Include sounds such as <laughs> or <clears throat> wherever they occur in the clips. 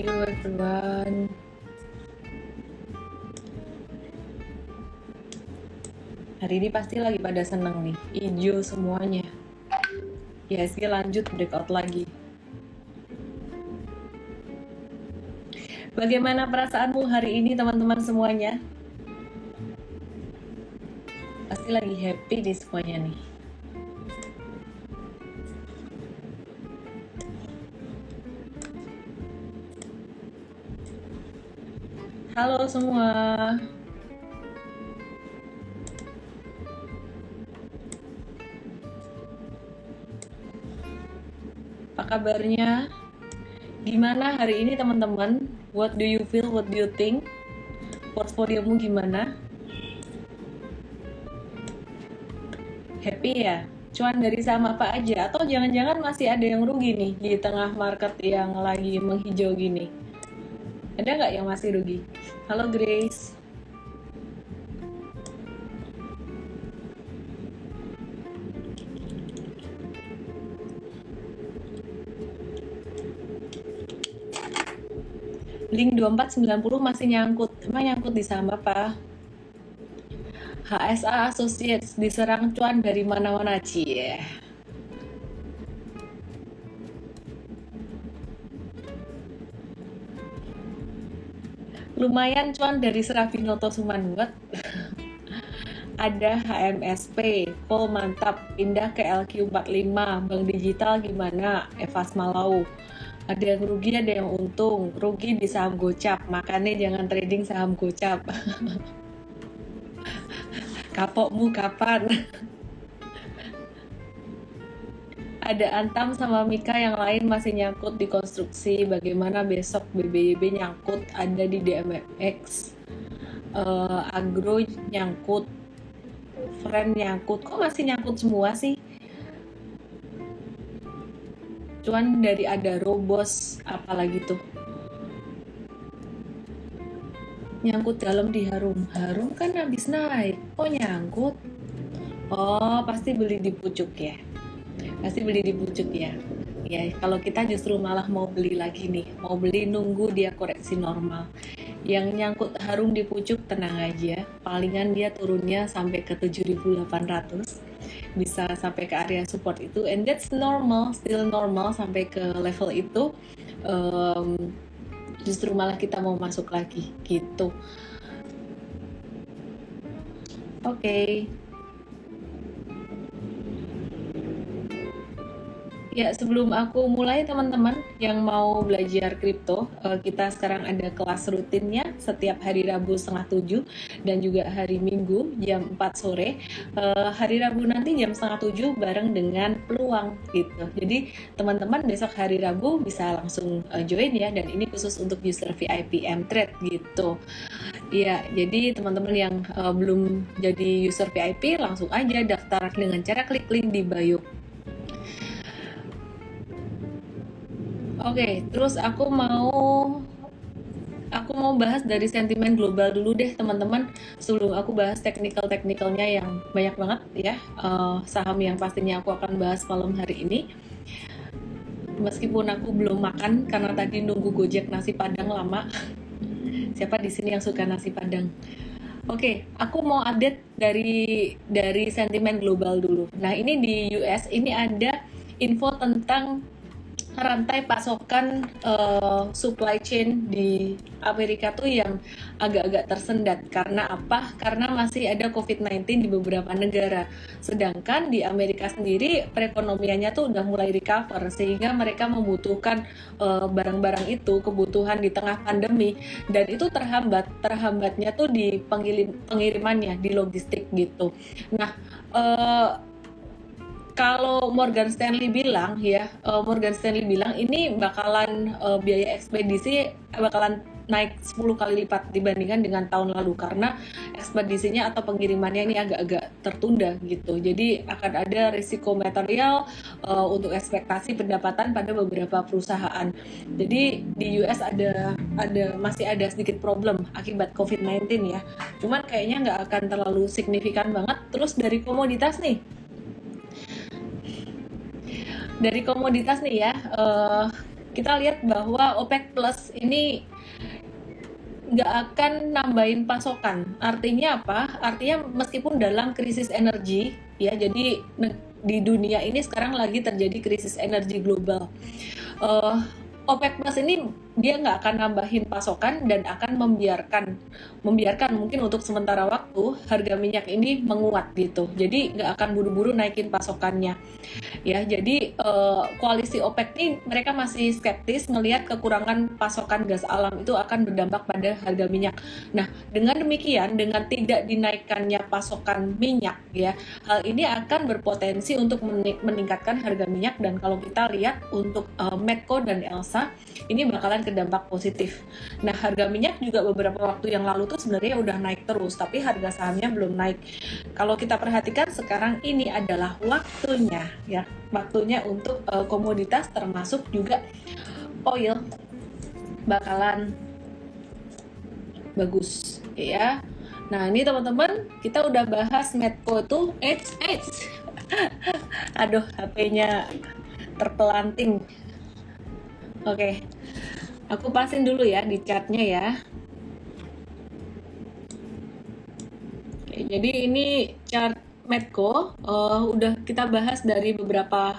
you everyone? Hari ini pasti lagi pada seneng nih, hijau semuanya. Ya lanjut breakout lagi. Bagaimana perasaanmu hari ini teman-teman semuanya? Pasti lagi happy di semuanya nih. Halo semua. Apa kabarnya? Gimana hari ini teman-teman? What do you feel? What do you think? Portfoliomu gimana? Happy ya? Cuan dari saham apa aja? Atau jangan-jangan masih ada yang rugi nih di tengah market yang lagi menghijau gini? Ada nggak yang masih rugi? Halo Grace. Link 2490 masih nyangkut. Emang nyangkut di saham apa? HSA Associates diserang cuan dari mana-mana, Cie. Lumayan cuan dari Serafinoto Sumanwet. <laughs> Ada HMSP, Pol mantap, pindah ke LQ45, Bank Digital gimana? Evas Malau ada yang rugi ada yang untung rugi di saham gocap makanya jangan trading saham gocap <laughs> kapokmu kapan <laughs> ada Antam sama Mika yang lain masih nyangkut di konstruksi bagaimana besok BBYB nyangkut ada di DMX uh, Agro nyangkut Friend nyangkut. Kok masih nyangkut semua sih? Cuan dari ada robos apalagi tuh? Nyangkut dalam di harum. Harum kan habis naik. Kok nyangkut? Oh pasti beli di pucuk ya pasti beli di pucuk ya. Ya kalau kita justru malah mau beli lagi nih. Mau beli nunggu dia koreksi normal. Yang nyangkut harum di pucuk tenang aja. Palingan dia turunnya sampai ke 7800 bisa sampai ke area support itu. And that's normal still normal sampai ke level itu. Um, justru malah kita mau masuk lagi. Gitu. Oke. okay. Ya, sebelum aku mulai teman-teman yang mau belajar kripto, uh, kita sekarang ada kelas rutinnya setiap hari Rabu setengah tujuh dan juga hari Minggu jam 4 sore. Uh, hari Rabu nanti jam setengah tujuh bareng dengan peluang gitu. Jadi teman-teman besok hari Rabu bisa langsung uh, join ya dan ini khusus untuk user VIP M Trade gitu. Ya, jadi teman-teman yang belum jadi user VIP langsung aja daftar dengan cara klik link di bio okay, terus aku mau aku mau bahas dari sentimen global dulu deh teman-teman. Sebelum aku bahas teknikal teknikalnya yang banyak banget ya uh, saham yang pastinya aku akan bahas malam hari ini. Meskipun aku belum makan karena tadi nunggu gojek nasi padang lama. <laughs> Siapa di sini yang suka nasi padang? Oke, okay, aku mau update dari dari sentimen global dulu. Nah, ini di US ini ada info tentang rantai pasokan uh, supply chain di Amerika tuh yang agak-agak tersendat karena apa? Karena masih ada COVID-19 di beberapa negara. Sedangkan di Amerika sendiri perekonomiannya tuh udah mulai recover sehingga mereka membutuhkan uh, barang-barang itu kebutuhan di tengah pandemi dan itu terhambat. Terhambatnya tuh di pengirim pengirimannya di logistik gitu. Nah, uh, kalau Morgan Stanley bilang ya, uh, Morgan Stanley bilang ini bakalan uh, biaya ekspedisi bakalan naik 10 kali lipat dibandingkan dengan tahun lalu karena ekspedisinya atau pengirimannya ini agak-agak tertunda gitu. Jadi akan ada risiko material uh, untuk ekspektasi pendapatan pada beberapa perusahaan. Jadi di US ada ada masih ada sedikit problem akibat COVID-19 ya. Cuman kayaknya nggak akan terlalu signifikan banget. Terus dari komoditas nih dari komoditas nih ya uh, kita lihat bahwa OPEC Plus ini nggak akan nambahin pasokan. Artinya apa? Artinya meskipun dalam krisis energi, ya jadi di dunia ini sekarang lagi terjadi krisis energi global. Uh, OPEC Plus ini dia nggak akan nambahin pasokan dan akan membiarkan membiarkan mungkin untuk sementara waktu harga minyak ini menguat gitu. Jadi nggak akan buru-buru naikin pasokannya. Ya jadi uh, koalisi OPEC ini mereka masih skeptis melihat kekurangan pasokan gas alam itu akan berdampak pada harga minyak. Nah dengan demikian dengan tidak dinaikkannya pasokan minyak ya hal ini akan berpotensi untuk meningkatkan harga minyak. Dan kalau kita lihat untuk uh, Medco dan Elsa ini bakalan kedampak positif. Nah, harga minyak juga beberapa waktu yang lalu tuh sebenarnya udah naik terus, tapi harga sahamnya belum naik. Kalau kita perhatikan sekarang ini adalah waktunya ya, waktunya untuk uh, komoditas termasuk juga oil bakalan bagus ya. Nah, ini teman-teman, kita udah bahas Medco tuh, eits, eits. <laughs> Aduh, HP-nya terpelanting. Oke. Okay. Aku pasin dulu ya di chatnya ya. Oke, jadi ini chart Medco uh, udah kita bahas dari beberapa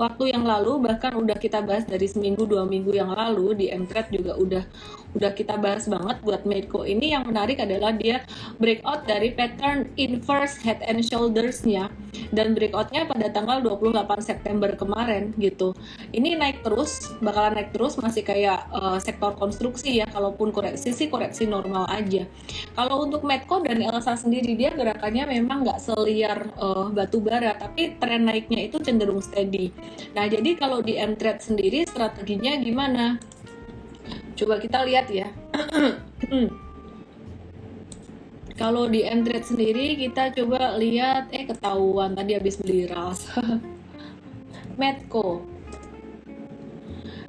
waktu yang lalu bahkan udah kita bahas dari seminggu dua minggu yang lalu di Mtrade juga udah udah kita bahas banget buat Medco ini yang menarik adalah dia breakout dari pattern inverse head and shoulders-nya dan breakoutnya pada tanggal 28 September kemarin gitu. Ini naik terus bakalan naik terus masih kayak uh, sektor konstruksi ya. Kalaupun koreksi sih koreksi normal aja. Kalau untuk Medco dan Elsa sendiri dia gerakannya memang nggak seliar uh, batu bara tapi tren naiknya itu cenderung steady. Nah jadi kalau di Mtrade sendiri strateginya gimana? Coba kita lihat ya. <clears throat> Kalau di Mtrade sendiri kita coba lihat eh ketahuan tadi habis beli ras. <laughs> Medco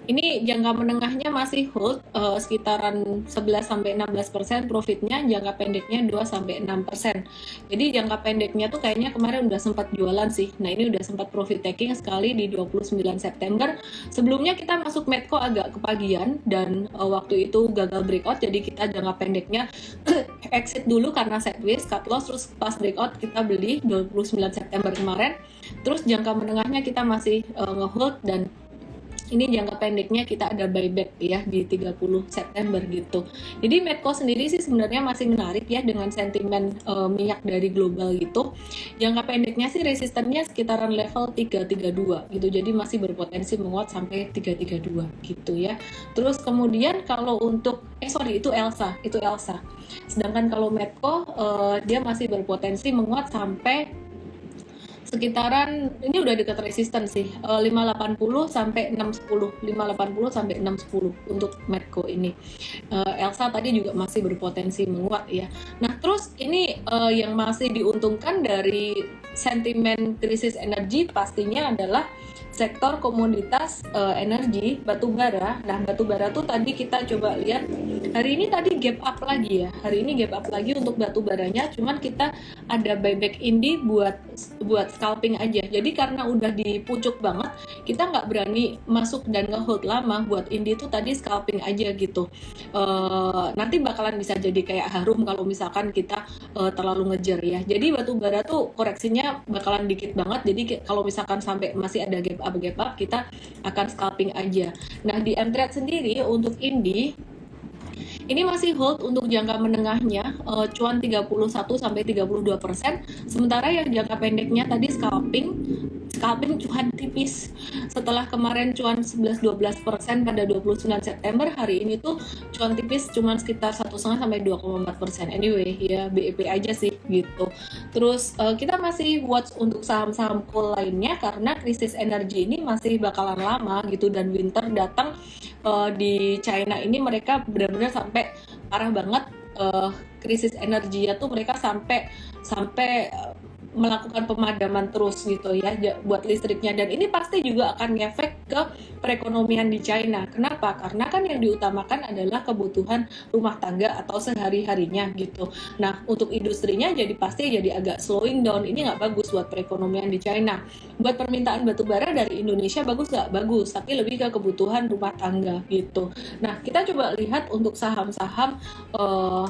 ini jangka menengahnya masih hold uh, sekitaran 11 sampai 16% profitnya, jangka pendeknya 2 sampai 6%. Jadi jangka pendeknya tuh kayaknya kemarin udah sempat jualan sih. Nah, ini udah sempat profit taking sekali di 29 September. Sebelumnya kita masuk Medco agak kepagian dan uh, waktu itu gagal breakout jadi kita jangka pendeknya <clears throat> exit dulu karena sideways cut loss terus pas breakout kita beli 29 September kemarin. Terus jangka menengahnya kita masih uh, ngehold dan ini jangka pendeknya kita ada buyback ya di 30 September gitu. Jadi Medco sendiri sih sebenarnya masih menarik ya dengan sentimen uh, minyak dari global gitu. Jangka pendeknya sih resistennya sekitaran level 332 gitu. Jadi masih berpotensi menguat sampai 332 gitu ya. Terus kemudian kalau untuk eh sorry itu Elsa, itu Elsa. Sedangkan kalau Medco uh, dia masih berpotensi menguat sampai sekitaran ini udah dekat resisten sih uh, 580 sampai 610 580 sampai 610 untuk Medco ini. Uh, Elsa tadi juga masih berpotensi menguat ya. Nah terus ini uh, yang masih diuntungkan dari sentimen krisis energi pastinya adalah sektor komoditas uh, energi batu bara. Nah, batu bara tuh tadi kita coba lihat hari ini tadi gap up lagi ya. Hari ini gap up lagi untuk batu baranya, cuman kita ada buyback indi buat buat scalping aja. Jadi karena udah di pucuk banget, kita nggak berani masuk dan ngehold lama buat indi tuh tadi scalping aja gitu. Uh, nanti bakalan bisa jadi kayak harum kalau misalkan kita uh, terlalu ngejar ya. Jadi batu bara tuh koreksinya bakalan dikit banget. Jadi kalau misalkan sampai masih ada gap up gap up kita akan scalping aja. Nah di Mtrade sendiri untuk Indi ini masih hold untuk jangka menengahnya uh, cuan 31 sampai 32 persen. Sementara yang jangka pendeknya tadi scalping scalping cuan tipis. Setelah kemarin cuan 11-12 persen pada 29 September, hari ini tuh cuan tipis cuma sekitar 1,5 sampai 2,4 persen. Anyway, ya BEP aja sih gitu. Terus uh, kita masih watch untuk saham-saham coal lainnya karena krisis energi ini masih bakalan lama gitu dan winter datang uh, di China ini mereka benar-benar sampai parah banget uh, krisis energinya tuh mereka sampai sampai melakukan pemadaman terus gitu ya buat listriknya dan ini pasti juga akan ngefek ke perekonomian di China. Kenapa? Karena kan yang diutamakan adalah kebutuhan rumah tangga atau sehari-harinya gitu. Nah untuk industrinya jadi pasti jadi agak slowing down. Ini nggak bagus buat perekonomian di China. Buat permintaan batu bara dari Indonesia bagus nggak? Bagus, tapi lebih ke kebutuhan rumah tangga gitu. Nah kita coba lihat untuk saham-saham uh,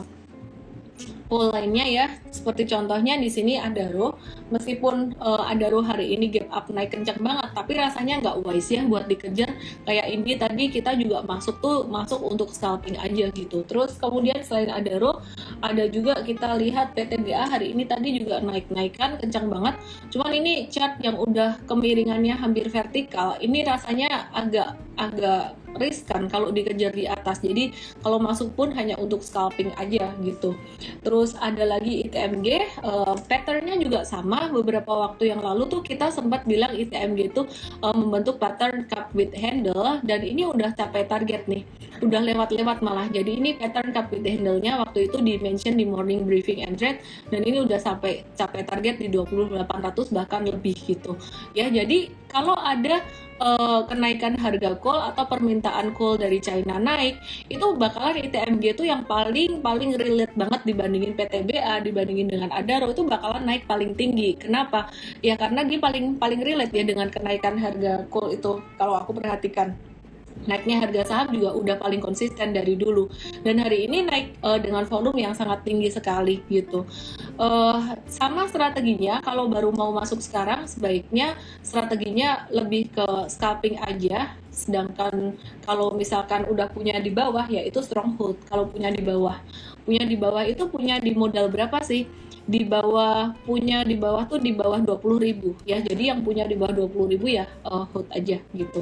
pool lainnya ya. Seperti contohnya di sini Adaro, meskipun uh, Adaro hari ini gap up naik kencang banget, tapi rasanya nggak wise ya buat dikejar. Kayak ini tadi kita juga masuk tuh masuk untuk scalping aja gitu. Terus kemudian selain Adaro, ada juga kita lihat PTBA hari ini tadi juga naik-naikan kencang banget. Cuman ini chart yang udah kemiringannya hampir vertikal. Ini rasanya agak agak riskan kalau dikejar di atas. Jadi kalau masuk pun hanya untuk scalping aja gitu. Terus ada lagi ITMG, uh, eh, patternnya juga sama. Beberapa waktu yang lalu tuh kita sempat bilang ITMG itu uh, membentuk pattern cup with handle dan ini udah capai target nih. Udah lewat-lewat malah. Jadi ini pattern cup with handle-nya waktu itu di mention di morning briefing and trade dan ini udah sampai capai target di 2800 bahkan lebih gitu. Ya, jadi kalau ada uh, kenaikan harga coal atau permintaan coal dari China naik, itu bakalan ITMG itu yang paling paling relate banget dibandingin PTBA, dibandingin dengan Adaro itu bakalan naik paling tinggi. Kenapa? Ya karena dia paling paling relate ya dengan kenaikan harga coal itu kalau aku perhatikan naiknya harga saham juga udah paling konsisten dari dulu. Dan hari ini naik uh, dengan volume yang sangat tinggi sekali gitu. Uh, sama strateginya kalau baru mau masuk sekarang sebaiknya strateginya lebih ke scalping aja. Sedangkan kalau misalkan udah punya di bawah ya itu stronghold. Kalau punya di bawah. Punya di bawah itu punya di modal berapa sih di bawah punya di bawah tuh di bawah 20.000 ya jadi yang punya di bawah 20.000 ya uh, hold aja gitu.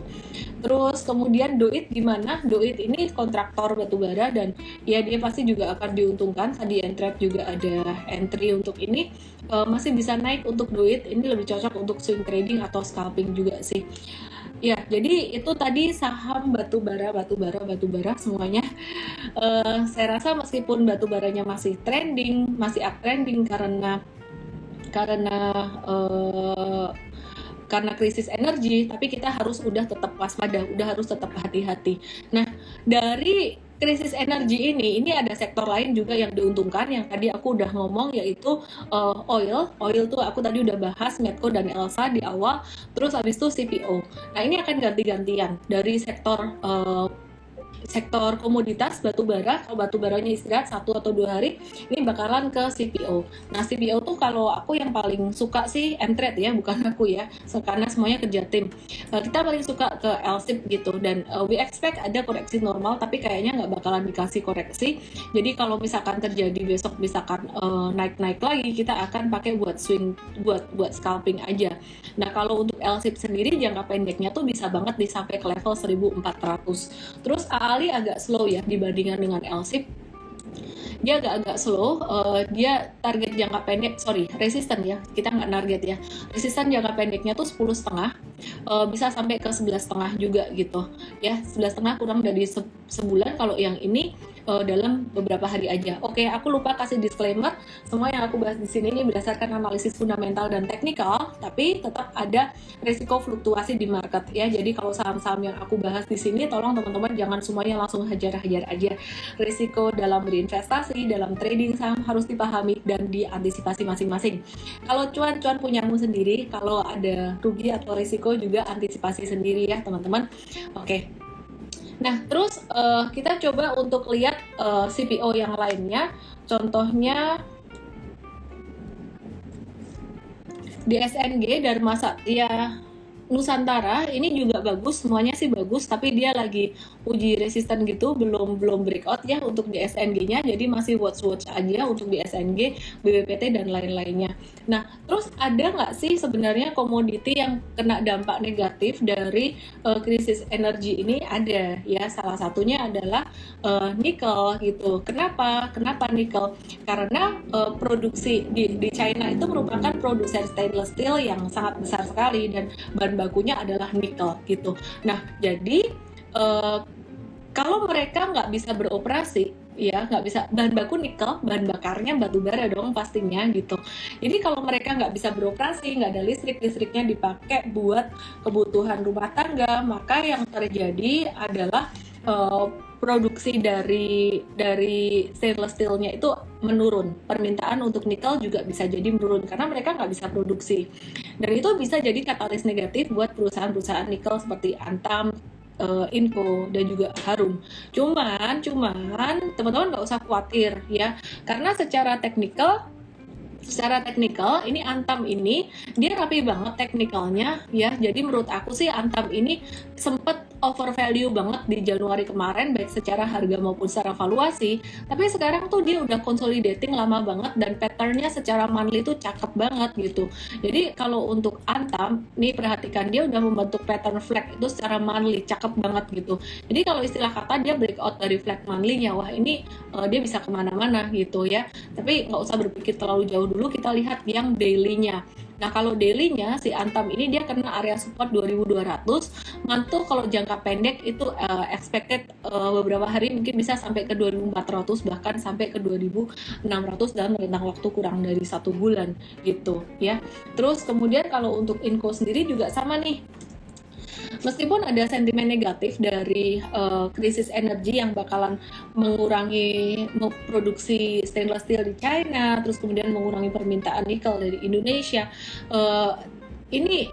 Terus kemudian doit gimana? Doit ini kontraktor batubara dan ya dia pasti juga akan diuntungkan. Tadi entry juga ada entry untuk ini. Uh, masih bisa naik untuk doit. Ini lebih cocok untuk swing trading atau scalping juga sih Ya, jadi itu tadi saham batu bara, batu bara, batu bara semuanya. Uh, saya rasa meskipun batu baranya masih trending, masih up trending karena karena uh, karena krisis energi, tapi kita harus udah tetap waspada, udah harus tetap hati-hati. Nah, dari krisis energi ini ini ada sektor lain juga yang diuntungkan. Yang tadi aku udah ngomong yaitu uh, oil. Oil tuh aku tadi udah bahas Medco dan Elsa di awal. Terus habis itu CPO nah ini akan ganti-gantian dari sektor uh, sektor komoditas batu bara kalau batu baranya istirahat satu atau dua hari ini bakalan ke CPO nah CPO tuh kalau aku yang paling suka sih M-Trade ya bukan aku ya. Karena semuanya kerja tim. Uh, kita paling suka ke LSIP gitu. Dan uh, we expect ada koreksi normal tapi kayaknya nggak bakalan dikasih koreksi. Jadi kalau misalkan terjadi besok misalkan uh, naik-naik lagi kita akan pakai buat swing buat buat scalping aja. Nah kalau untuk LSIP sendiri jangka pendeknya tuh bisa banget disampai ke level 1400 terus Ali agak slow ya dibandingkan dengan Elsip dia agak-agak slow uh, dia target jangka pendek sorry resisten ya kita nggak target ya. Resisten jangka pendeknya tuh 10 setengah uh, bisa sampai ke 11 setengah juga gitu ya. 11 setengah kurang dari se sebulan kalau yang ini uh, dalam beberapa hari aja. Oke, aku lupa kasih disclaimer. Semua yang aku bahas di sini ini berdasarkan analisis fundamental dan teknikal, tapi tetap ada risiko fluktuasi di market ya. Jadi kalau saham-saham yang aku bahas di sini, tolong teman-teman jangan semuanya langsung hajar-hajar aja. Risiko dalam berinvestasi, dalam trading saham harus dipahami dan diantisipasi masing-masing. Kalau cuan-cuan punyamu sendiri, kalau ada rugi atau risiko juga antisipasi sendiri ya teman-teman. Oke, Nah, terus uh, kita coba untuk lihat uh, eh, CPO yang lainnya. Contohnya di SNG Dharma Satya Nusantara ini juga bagus, semuanya sih bagus, tapi dia lagi uji resisten gitu, belum belum breakout ya untuk di SNG-nya, jadi masih watch watch aja untuk di SNG, BBPT dan lain-lainnya. Nah, terus ada nggak sih sebenarnya komoditi yang kena dampak negatif dari uh, krisis energi ini? Ada ya, salah satunya adalah uh, nikel gitu. Kenapa? Kenapa nikel? Karena uh, produksi di di China itu merupakan produsen stainless steel yang sangat besar sekali dan bahan bakunya adalah nikel gitu. Nah, jadi uh, kalau mereka nggak bisa beroperasi ya nggak bisa bahan baku nikel bahan bakarnya batu bara dong pastinya gitu jadi kalau mereka nggak bisa beroperasi nggak ada listrik listriknya dipakai buat kebutuhan rumah tangga maka yang terjadi adalah uh, produksi dari dari stainless steelnya itu menurun. Permintaan untuk nikel juga bisa jadi menurun karena mereka nggak bisa produksi. Dan itu bisa jadi katalis negatif buat perusahaan-perusahaan nikel seperti Antam, uh, Inco dan juga Harum. Cuman, cuman teman-teman nggak usah khawatir ya, karena secara teknikal secara teknikal ini Antam ini dia rapi banget teknikalnya ya. Jadi menurut aku sih Antam ini sempet over value banget di Januari kemarin baik secara harga maupun secara valuasi. Tapi sekarang tuh dia udah consolidating lama banget dan patternnya secara monthly tuh cakep banget gitu. Jadi kalau untuk Antam nih perhatikan dia udah membentuk pattern flag itu secara monthly cakep banget gitu. Jadi kalau istilah kata dia breakout dari flag monthly-nya. Wah ini uh, dia bisa ke mana-mana gitu ya. Tapi nggak usah berpikir terlalu jauh dulu kita lihat yang daily-nya. Nah kalau daily-nya si Antam ini dia kena area support 2200, mantul kalau jangka pendek itu uh, expected uh, beberapa hari mungkin bisa sampai ke 2400 bahkan sampai ke 2600 dalam rentang waktu kurang dari satu bulan gitu ya. Terus kemudian kalau untuk Inco sendiri juga sama nih meskipun ada sentimen negatif dari uh, krisis energi yang bakalan mengurangi produksi stainless steel di China, terus kemudian mengurangi permintaan nikel dari Indonesia, uh, ini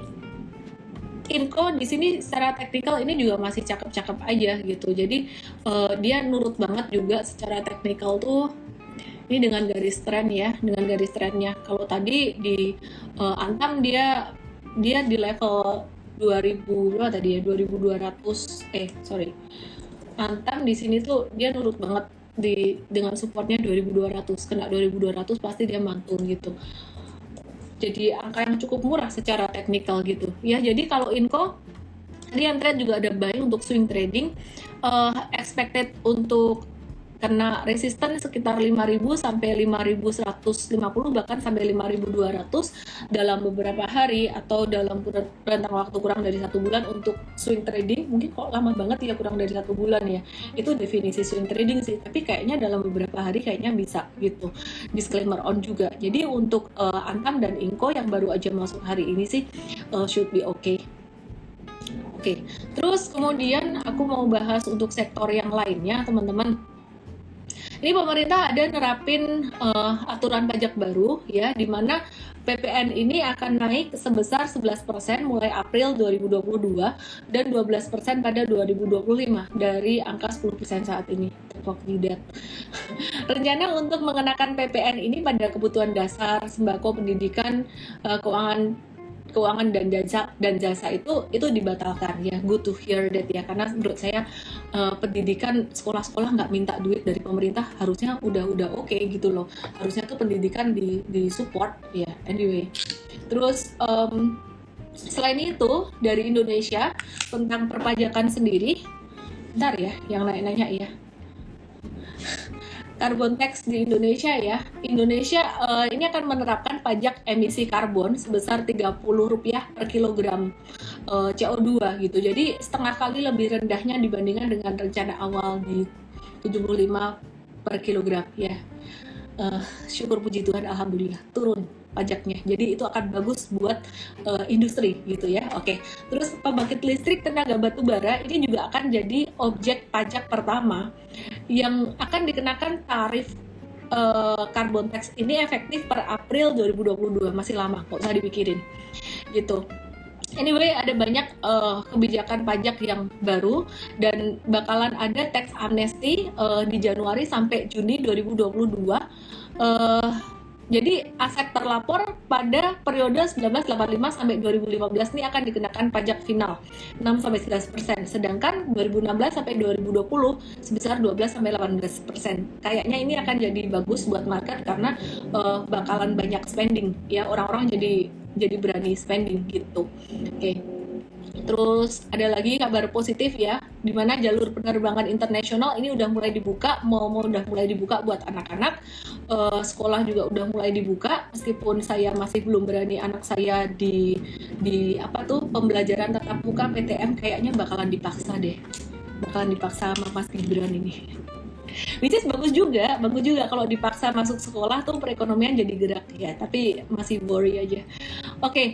Inco di sini secara teknikal ini juga masih cakep-cakep aja gitu. Jadi uh, dia nurut banget juga secara teknikal tuh ini dengan garis tren ya, dengan garis trennya. Kalau tadi di uh, Antam dia dia di level 2000 berapa tadi ya 2200 eh sorry. Antam di sini tuh dia nurut banget di dengan supportnya 2200 kena 2200 pasti dia mantul gitu. Jadi angka yang cukup murah secara teknikal gitu. Ya jadi kalau Inco yang trade juga ada buy untuk swing trading. Uh, expected untuk kena resisten sekitar 5000 sampai 5150 bahkan sampai 5200 dalam beberapa hari atau dalam rentang waktu kurang dari satu bulan untuk swing trading. Mungkin kok lama banget ya kurang dari satu bulan ya. Itu definisi swing trading sih. Tapi kayaknya dalam beberapa hari kayaknya bisa gitu. Disclaimer on juga. Jadi untuk uh, Antam dan Inco yang baru aja masuk hari ini sih uh, should be okay. Oke, okay. terus kemudian aku mau bahas untuk sektor yang lainnya, teman-teman ini pemerintah ada nerapin uh, aturan pajak baru ya di mana PPN ini akan naik sebesar 11% mulai April 2022 dan 12% pada 2025 dari angka 10% saat ini. <laughs> Rencana untuk mengenakan PPN ini pada kebutuhan dasar, sembako, pendidikan, uh, keuangan keuangan dan jasa dan jasa itu itu dibatalkan ya. Good to hear that ya. Karena menurut saya uh, pendidikan sekolah-sekolah nggak minta duit dari pemerintah harusnya udah udah oke okay gitu loh. Harusnya tuh pendidikan di di support ya. Anyway. Terus um, selain itu dari Indonesia tentang perpajakan sendiri ntar ya yang lain nanya ya carbon tax di Indonesia ya. Indonesia uh, ini akan menerapkan pajak emisi karbon sebesar 30 rupiah per kilogram uh, eh, CO2 gitu. Jadi setengah kali lebih rendahnya dibandingkan dengan rencana awal di 75 per kilogram ya. Uh, syukur puji Tuhan alhamdulillah turun pajaknya. Jadi itu akan bagus buat uh, industri gitu ya. Oke. Terus pembangkit listrik tenaga batu bara ini juga akan jadi objek pajak pertama yang akan dikenakan tarif uh, carbon tax ini efektif per April 2022 masih lama kok usah dipikirin. Gitu. Anyway, ada banyak uh, kebijakan pajak yang baru dan bakalan ada tax amnesty uh, di Januari sampai Juni 2022. Uh, jadi aset terlapor pada periode 1985 sampai 2015 ini akan dikenakan pajak final 6 sampai 11 persen, sedangkan 2016 sampai 2020 sebesar 12 sampai 18 persen. Kayaknya ini akan jadi bagus buat market karena uh, bakalan banyak spending ya orang-orang jadi jadi berani spending gitu. Oke. Okay. Terus ada lagi kabar positif ya, di mana jalur penerbangan internasional ini udah mulai dibuka, mau mau udah mulai dibuka buat anak-anak, uh, sekolah juga udah mulai dibuka. Meskipun saya masih belum berani anak saya di di apa tuh pembelajaran tatap muka PTM kayaknya bakalan dipaksa deh, bakalan dipaksa sama Mas Gibran ini. Which is bagus juga bagus juga. Kalau dipaksa masuk sekolah tuh perekonomian jadi gerak. Ya tapi masih worry aja. Oke okay.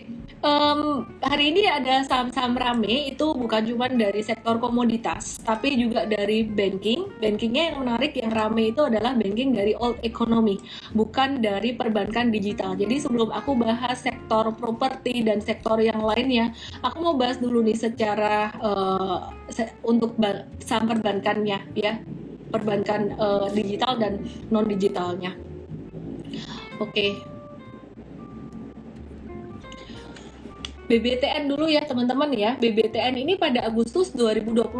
um, hari ini ada saham-saham rame. Itu bukan cuma dari sektor komoditas tapi juga dari banking. Bankingnya yang menarik yang rame itu adalah banking dari old economy bukan dari perbankan digital. Jadi sebelum aku bahas sektor properti dan sektor yang lainnya aku mau bahas dulu nih secara uh, untuk saham perbankannya ya perbankan uh, digital dan non digitalnya. Oke. Okay. BBTN dulu ya teman-teman ya. BBTN ini pada Agustus 2021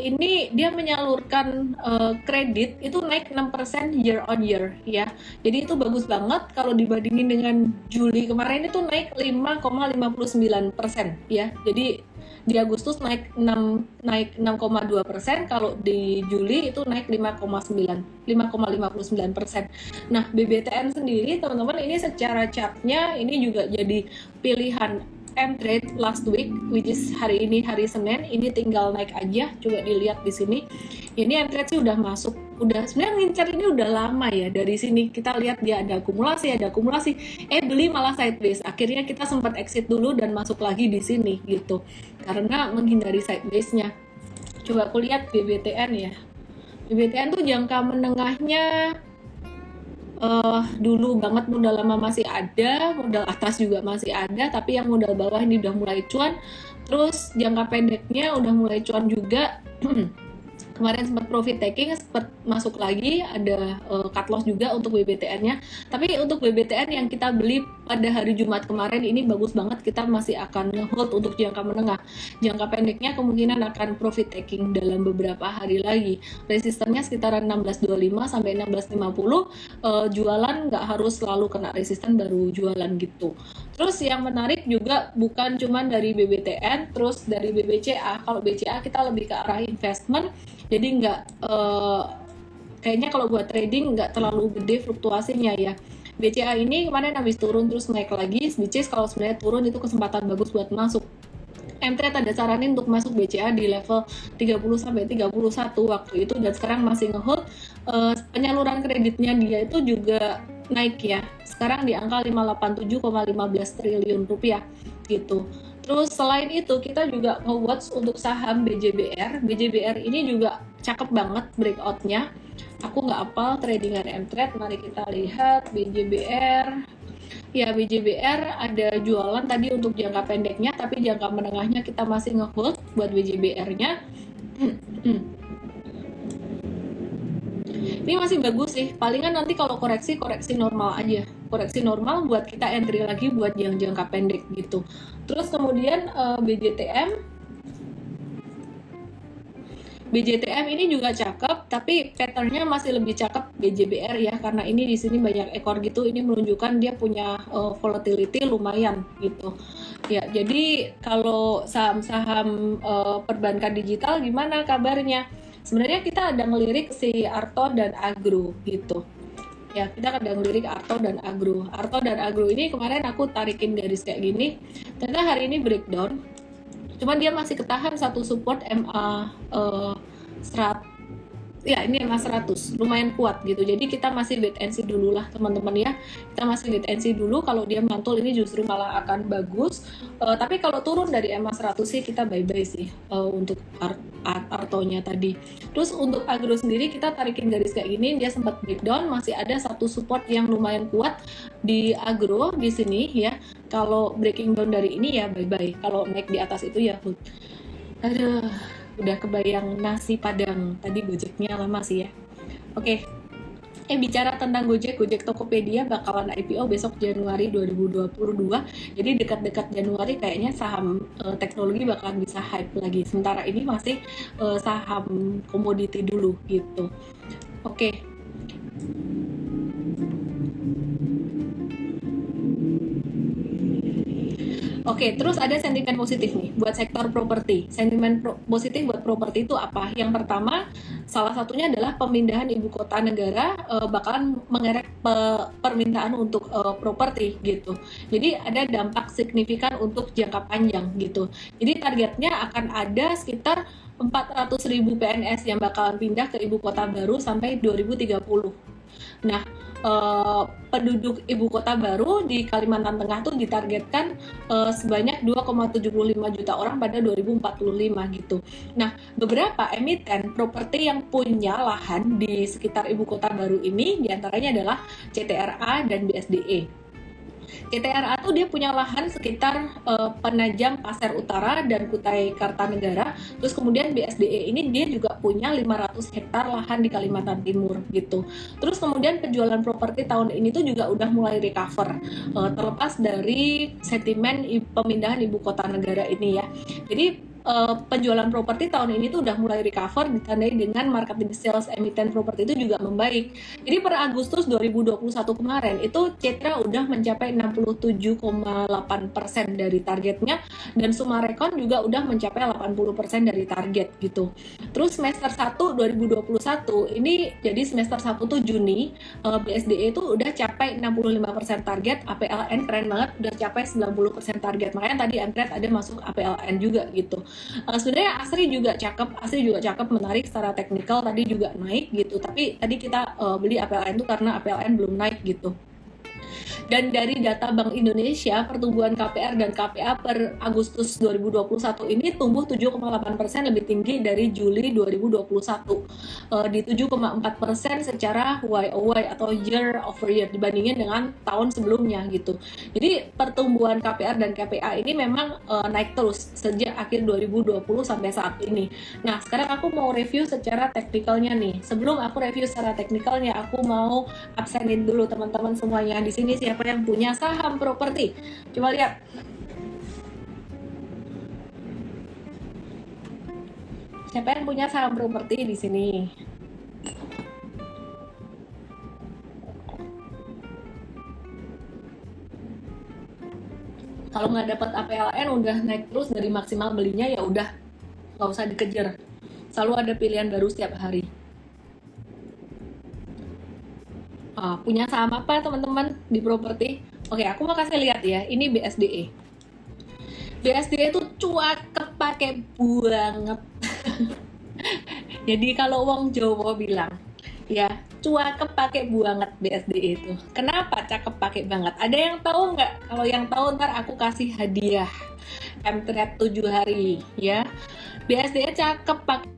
ini dia menyalurkan uh, kredit itu naik 6% year on year ya. Jadi itu bagus banget kalau dibandingin dengan Juli kemarin itu naik 5,59% ya. Jadi di Agustus naik 6 naik 6,2 persen kalau di Juli itu naik 5,9 5,59 persen. Nah BBTN sendiri teman-teman ini secara chartnya ini juga jadi pilihan M trade last week, which is hari ini hari Senin, ini tinggal naik aja. Coba dilihat di sini. Ini M trade sih udah masuk, udah sebenarnya ngincar ini udah lama ya. Dari sini kita lihat dia ada akumulasi, ada akumulasi. Eh beli malah sideways. Akhirnya kita sempat exit dulu dan masuk lagi di sini gitu. Karena menghindari sidewaysnya. Coba aku lihat BBTN ya. BBTN tuh jangka menengahnya uh, dulu banget modal lama masih ada, modal atas juga masih ada, tapi yang modal bawah ini udah mulai cuan. Terus jangka pendeknya udah mulai cuan juga. <clears throat> kemarin sempat profit taking sempat masuk lagi ada uh, cut loss juga untuk BBTN-nya tapi untuk BBTN yang kita beli pada hari Jumat kemarin ini bagus banget. Kita masih akan hold untuk jangka menengah. Jangka pendeknya kemungkinan akan profit taking dalam beberapa hari lagi. Resistennya sekitar 1625 sampai 1650 uh, jualan nggak harus selalu kena resisten baru jualan gitu. Terus yang menarik juga bukan cuma dari BBTN terus dari BBCA kalau BCA kita lebih ke arah investment jadi nggak uh, kayaknya kalau buat trading nggak terlalu gede fluktuasinya ya. BCA ini kemarin habis turun terus naik lagi which is kalau sebenarnya turun itu kesempatan bagus buat masuk. M-Trade ada saranin untuk masuk BCA di level 30 sampai 31 waktu itu dan sekarang masih ngehold. Uh, penyaluran kreditnya dia itu juga naik ya. Sekarang di angka 587,15 triliun rupiah gitu Terus selain itu kita juga nge-watch untuk saham BJBR. BJBR ini juga cakep banget breakoutnya. Aku nggak apal tradingan M-Trade. Mari kita lihat BJBR. Ya BJBR ada jualan tadi untuk jangka pendeknya, tapi jangka menengahnya kita masih nge-hold buat BJBR-nya. <clears throat> Ini masih bagus sih. Palingan nanti kalau koreksi koreksi normal aja koreksi normal buat kita entry lagi buat yang jangka pendek gitu. Terus kemudian uh, eh, BJTM BJTM ini juga cakep, tapi patternnya masih lebih cakep BJBR ya, karena ini di sini banyak ekor gitu. Ini menunjukkan dia punya uh, volatility lumayan gitu. Ya, jadi kalau saham-saham uh, perbankan digital gimana kabarnya? Sebenarnya kita ada ngelirik si Arto dan Agro gitu ya kita kadang lirik Arto dan Agro. Arto dan Agro ini kemarin aku tarikin garis kayak gini. Ternyata hari ini breakdown. Cuman dia masih ketahan satu support MA uh, serat ya ini emang 100 lumayan kuat gitu. Jadi kita masih wait and see dulu lah teman-teman ya. Kita masih wait and see dulu kalau dia mantul ini justru malah akan bagus. Uh, tapi kalau turun dari EMA 100 sih kita bye bye sih uh, untuk art, art artonya tadi. Terus untuk agro sendiri kita tarikin garis kayak gini dia sempat breakdown masih ada satu support yang lumayan kuat di agro di sini ya. Kalau breaking down dari ini ya bye bye kalau naik di atas itu ya aduh udah kebayang nasi padang tadi gojeknya lama sih ya oke Eh bicara tentang Gojek, Gojek Tokopedia bakalan IPO besok Januari 2022. Jadi dekat-dekat Januari kayaknya saham uh, teknologi bakalan bisa hype lagi. Sementara ini masih uh, saham komoditi dulu gitu. Oke. Okay. Oke, terus ada sentimen positif nih buat sektor properti. Sentimen pro positif buat properti itu apa? Yang pertama, salah satunya adalah pemindahan ibu kota negara uh, bakalan mengerek pe permintaan untuk uh, properti gitu. Jadi ada dampak signifikan untuk jangka panjang gitu. Jadi targetnya akan ada sekitar 400.000 PNS yang bakalan pindah ke ibu kota baru sampai 2030. Nah, eh, penduduk ibu kota baru di Kalimantan Tengah tuh ditargetkan eh, sebanyak 2,75 juta orang pada 2045 gitu. Nah, beberapa emiten properti yang punya lahan di sekitar ibu kota baru ini di antaranya adalah CTRA dan BSDE. CTRA tuh dia punya lahan sekitar uh, Penajam Pasir Utara dan Kutai Kartanegara. Terus kemudian BSDE ini dia juga punya 500 hektar lahan di Kalimantan Timur gitu. Terus kemudian penjualan properti tahun ini tuh juga udah mulai recover uh, terlepas dari sentimen pemindahan ibu kota negara ini ya. Jadi uh, penjualan properti tahun ini tuh udah mulai recover ditandai dengan market sales emiten properti itu juga membaik. Jadi per Agustus 2021 kemarin itu Cetra udah mencapai 67,8% dari targetnya dan Sumarekon juga udah mencapai 80% dari target gitu. Terus semester 1 2021 ini jadi semester 1 tuh Juni uh, BSDE itu udah capai 65% target, APLN keren banget udah capai 90% target. Makanya tadi Andret ada masuk APLN juga gitu uh, sebenarnya Asri juga cakep Asri juga cakep menarik secara teknikal tadi juga naik gitu. Tapi tadi kita uh, beli APLN itu karena APLN belum naik gitu dan dari data Bank Indonesia, pertumbuhan KPR dan KPA per Agustus 2021 ini tumbuh 7,8 persen lebih tinggi dari Juli 2021 uh, di 7,4 persen secara YOY atau year over year dibandingin dengan tahun sebelumnya gitu. Jadi pertumbuhan KPR dan KPA ini memang uh, naik terus sejak akhir 2020 sampai saat ini. Nah sekarang aku mau review secara teknikalnya nih. Sebelum aku review secara teknikalnya, aku mau absenin dulu teman-teman semuanya di sini siapa yang punya saham properti. Coba lihat. Siapa yang punya saham properti di sini? Kalau nggak dapat APLN udah naik terus dari maksimal belinya ya udah nggak usah dikejar. Selalu ada pilihan baru setiap hari. Punya saham apa teman-teman di properti? Oke, aku mau kasih lihat ya. Ini BSDE. BSDE itu cuak kepake banget. <laughs> Jadi kalau wong Jawa bilang, ya cuak kepake banget BSDE itu. Kenapa cakep pakai banget? Ada yang tahu nggak? Kalau yang tahu ntar aku kasih hadiah M7 hari ya. BSDE cakep pakai